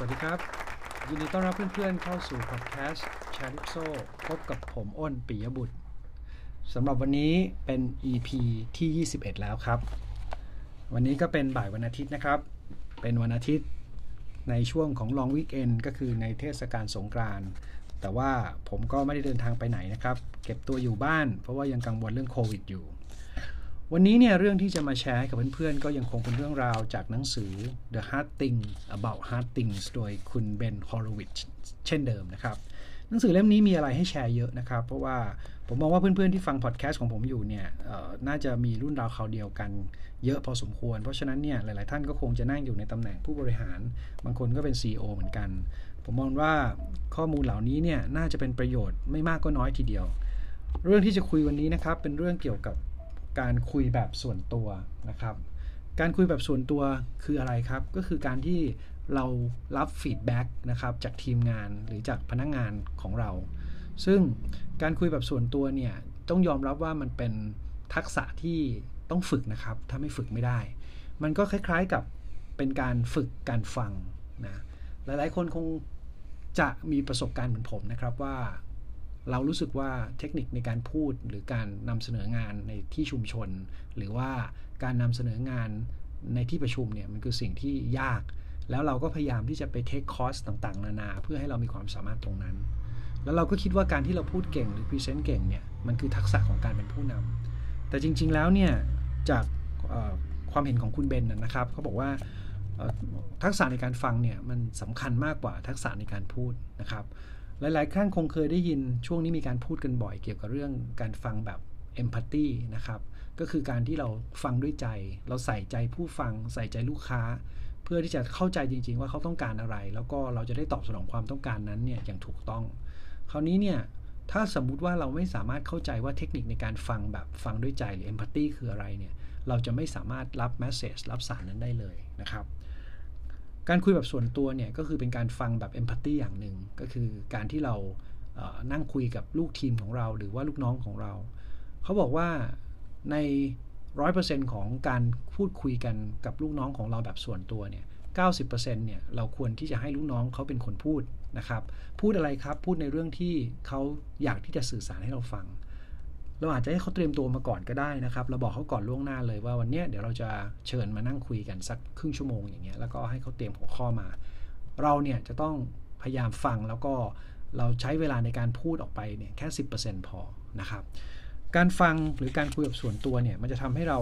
สวัสดีครับ ยินดีต้อนรับเพื่อนๆเข้าสู่พอดแคสต์แชร์ลิปโซ่พบกับผมอ้นปิยบุตรสำหรับวันนี้เป็น EP ที่ 21 แล้วครับ วันนี้ก็เป็นบ่ายวันอาทิตย์นะครับ เป็นวันอาทิตย์ในช่วงของลองวิกเอนก็คือในเทศกาลสงกรานต์แต่ว่าผมก็ไม่ได้เดินทางไปไหนนะครับ เก็บตัวอยู่บ้านเพราะว่ายังกังวลเรื่องโควิดอยู่ วันนี้เนี่ยเรื่องที่จะมาแชร์กับเพื่อนๆ ก็ยังคงเป็นเรื่องราวจากหนังสือ The Hard Thing About Hard Things โดยคุณเบนฮอโรวิตซ์เช่นเดิมนะครับ หนังสือเล่มนี้มีอะไรให้แชร์เยอะนะครับ เพราะว่าผมมองว่าเพื่อนๆ ที่ฟังพอดแคสต์ของผมอยู่เนี่ยน่าจะมีรุ่นราวคราวเดียวกันเยอะพอสมควร เพราะฉะนั้นเนี่ยหลายๆท่านก็คงจะนั่งอยู่ในตำแหน่งผู้บริหาร บางคนก็เป็น CEO เหมือนกัน ผมมองว่าข้อมูลเหล่านี้เนี่ยน่าจะเป็นประโยชน์ไม่มากก็น้อยทีเดียว เรื่องที่จะคุยวันนี้นะครับเป็นเรื่องเกี่ยวกับ การคุยแบบส่วนตัวนะครับ การคุยแบบส่วนตัวคืออะไรครับ ก็คือการที่เรารับฟีดแบ็กนะครับจากทีมงานหรือจากพนักงงานของเรา ซึ่งการคุยแบบส่วนตัวเนี่ยต้องยอมรับว่ามันเป็นทักษะที่ต้องฝึกนะครับ ถ้าไม่ฝึกไม่ได้ มันก็คล้ายๆกับเป็นการฝึกการฟังนะ หลายๆคนคงจะมีประสบการณ์เหมือนผมนะครับว่า เรารู้สึกว่าเทคนิคในการพูดหรือการนำเสนองานในที่ชุมชน หรือว่าการนำเสนองานในที่ประชุมเนี่ยมันคือสิ่งที่ยาก แล้วเราก็พยายามที่จะไป take คอร์สต่างๆ นานา เพื่อให้เรามีความสามารถตรงนั้น แล้วเราก็คิดว่าการที่เราพูดเก่งหรือ present เก่งเนี่ยมันคือทักษะของการเป็นผู้นำแต่จริง ๆแล้วเนี่ยจากความเห็นของคุณเบนนะครับเขาบอกว่าทักษะในการฟังเนี่ยมันสำคัญมากกว่าทักษะในการพูดนะครับ หลาย ๆ ครั้งคงเคยได้ยินช่วงนี้มีการพูดกันบ่อยเกี่ยวกับเรื่องการฟังแบบเอมพัตตีนะครับก็คือการที่เราฟังด้วยใจ เราใส่ใจผู้ฟัง ใส่ใจลูกค้า เพื่อที่จะเข้าใจจริง ๆ ว่าเขาต้องการอะไร แล้วก็เราจะได้ตอบสนองความต้องการนั้นเนี่ยอย่างถูกต้อง คราวนี้เนี่ยถ้าสมมุติว่าเราไม่สามารถเข้าใจว่าเทคนิคในการฟังแบบฟังด้วยใจหรือเอมพัตตีคืออะไรเนี่ยเราจะไม่สามารถรับแมสเซจรับสารนั้นได้เลยนะครับ การคุยแบบส่วนตัวเนี่ยก็คือเป็นการฟังแบบเอมพัตตีอย่างหนึ่งก็คือการที่เรานั่งคุยกับลูกทีมของเรา หรือว่าลูกน้องของเรา เขาบอกว่าในร้อยเปอร์เซ็นของการพูดคุยกันกับลูกน้องของเราแบบส่วนตัวเนี่ยเก้าสิบเปอร์เซ็นต์เนี่ยเราควรที่จะให้ลูกน้องเขาเป็นคนพูดนะครับ พูดอะไรครับ พูดในเรื่องที่เขาอยากที่จะสื่อสารให้เราฟัง เราอาจจะให้เขาเตรียมตัวมาก่อนก็ได้นะครับ เราบอกเขาก่อนล่วงหน้าเลยว่าวันนี้เดี๋ยวเราจะเชิญมานั่งคุยกันสักครึ่งชั่วโมงอย่างเงี้ยแล้วก็ให้เขาเตรียมหัวข้อมา เราเนี่ยจะต้องพยายามฟังแล้วก็เราใช้เวลาในการพูดออกไปเนี่ยแค่ 10%พอนะครับ การฟังหรือการคุยกับส่วนตัวเนี่ยมันจะทำให้เรา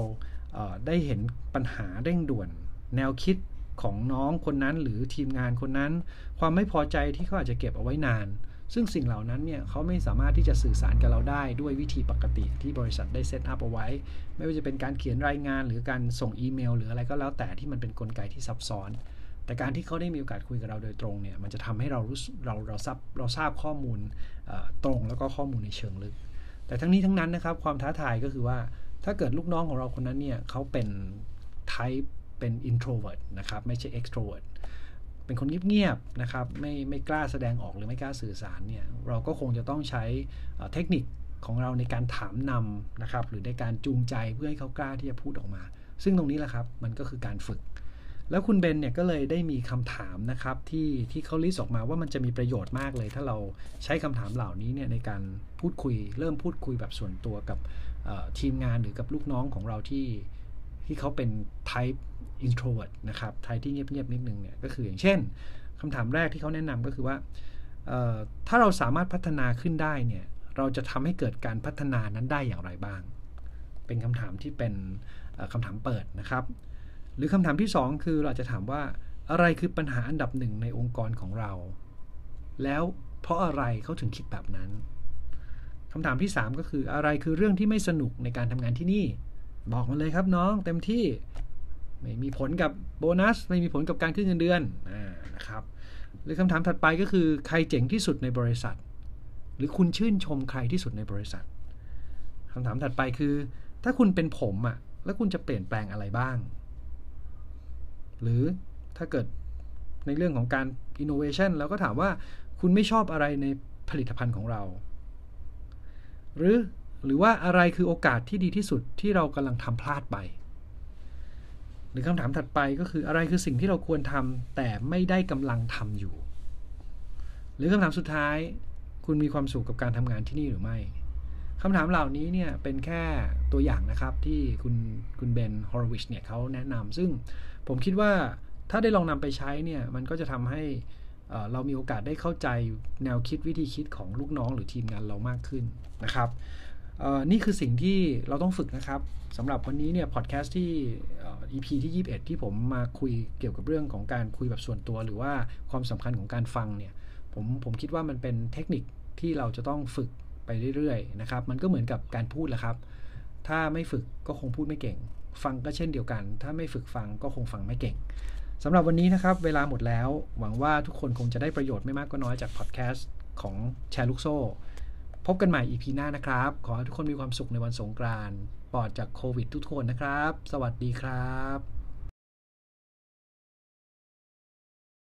เได้เห็นปัญหาเร่งด่วน แนวคิดของน้องคนนั้นหรือทีมงานคนนั้น ความไม่พอใจที่เขาอาจจะเก็บเอาไว้นาน ซึ่งสิ่งเหล่านั้นเนี่ยเขาไม่สามารถที่จะสื่อสารกับเราได้ด้วยวิธีปกติที่บริษัทได้เซตอัพเอาไว้ ไม่ว่าจะเป็นการเขียนรายงานหรือการส่งอีเมล หรืออะไรก็แล้วแต่ที่มันเป็นนกลไกที่ซับซ้อน แต่การที่เขาได้มีโอกาสคุยกับเราโดยตรงเนี่ยมันจะทำให้เรารู้เราเราทราบเราทราบข้อมูลตรงแล้วก็ข้อมูลในเชิงลึก แต่ทั้งนี้ทั้งนั้นนะครับความท้าทายก็คือว่าถ้าเกิดลูกน้องของเราคนนั้นเนี่ยเขาเป็น type เป็น introvert นะครับ ไม่ใช่ extrovert เป็นคนเงียบๆนะครับไม่ไม่กล้าแสดงออกหรือไม่กล้าสื่อสารเนี่ยเราก็คงจะต้องใช้เทคนิคของเราในการถามนำนะครับหรือในการจูงใจเพื่อให้เขากล้าที่จะพูดออกมา ซึ่งตรงนี้แหละครับมันก็คือการฝึก แล้วคุณเบนเนี่ยก็เลยได้มีคำถามนะครับที่ที่เขาลิสต์ออกมาว่ามันจะมีประโยชน์มากเลย ถ้าเราใช้คำถามเหล่านี้เนี่ยในการพูดคุย เริ่มพูดคุยแบบส่วนตัวกับทีมงานหรือกับลูกน้องของเราที่ ที่เขาเป็น type introvert นะครับ ไทยที่เงียบๆนิดนึงเนี่ยก็คืออย่างเช่นคำถามแรกที่เขาแนะนำก็คือว่าถ้าเราสามารถพัฒนาขึ้นได้เนี่ยเราจะทำให้เกิดการพัฒนานั้นได้อย่างไรบ้าง เป็นคำถามที่เป็นคำถามเปิดนะครับ หรือคำถามที่ 2 คือเราจะถามว่าอะไรคือปัญหาอันดับหนึ่งในองค์กรของเรา แล้วเพราะอะไรเขาถึงคิดแบบนั้นคำถามที่ 3 ก็คืออะไรคือเรื่องที่ไม่สนุกในการทำงานที่นี่ บอกมาเลยครับน้องเต็มที่ไม่มีผลกับโบนัส ไม่มีผลกับการขึ้นเงินเดือนนะครับหรือคำถามถัดไปก็คือใครเจ๋งที่สุดในบริษัท หรือคุณชื่นชมใครที่สุดในบริษัทคำถามถัดไปคือ ถ้าคุณเป็นผมอะแล้วคุณจะเปลี่ยนแปลงอะไรบ้าง หรือถ้าเกิดในเรื่องของการ innovation เราก็ถามว่าคุณไม่ชอบอะไรในผลิตภัณฑ์ของเรา หรือ หรือว่าอะไรคือโอกาสที่ดีที่สุดที่เรากำลังทำพลาดไป หรือคำถามถัดไปก็คืออะไรคือสิ่งที่เราควรทำแต่ไม่ได้กำลังทำอยู่ หรือคำถามสุดท้าย คุณมีความสุขกับการทำงานที่นี่หรือไม่คำถามเหล่านี้เนี่ยเป็นแค่ตัวอย่างนะครับที่คุณคุณเบนฮอร์วิชเนี่ยเขาแนะนำซึ่งผมคิดว่าถ้าได้ลองนำไปใช้เนี่ยมันก็จะทำให้เรามีโอกาสได้เข้าใจแนวคิดวิธีคิดของลูกน้องหรือทีมงานเรามากขึ้นนะครับ นี่คือสิ่งที่เราต้องฝึกนะครับสำหรับวันนี้เนี่ยพอดแคสต์ที่ EP ที่ 21 ที่ผมมาคุยเกี่ยวกับเรื่องของการคุยแบบส่วนตัว หรือว่าความสำคัญของการฟังเนี่ยผมผมคิดว่ามันเป็นเทคนิคที่เราจะต้องฝึกไปเรื่อยๆนะครับ มันก็เหมือนกับการพูดแหละครับ ถ้าไม่ฝึกก็คงพูดไม่เก่ง ฟังก็เช่นเดียวกัน ถ้าไม่ฝึกฟังก็คงฟังไม่เก่งสำหรับวันนี้นะครับ เวลาหมดแล้ว หวังว่าทุกคนคงจะได้ประโยชน์ไม่มากก็น้อยจากพอดแคสต์ของแชร์ลูกโซ่ พบกันใหม่ EP หน้านะครับ ขอให้ทุกคนมีความสุขในวันสงกรานต์ปลอดจากโควิดทุกคนนะครับ สวัสดีครับ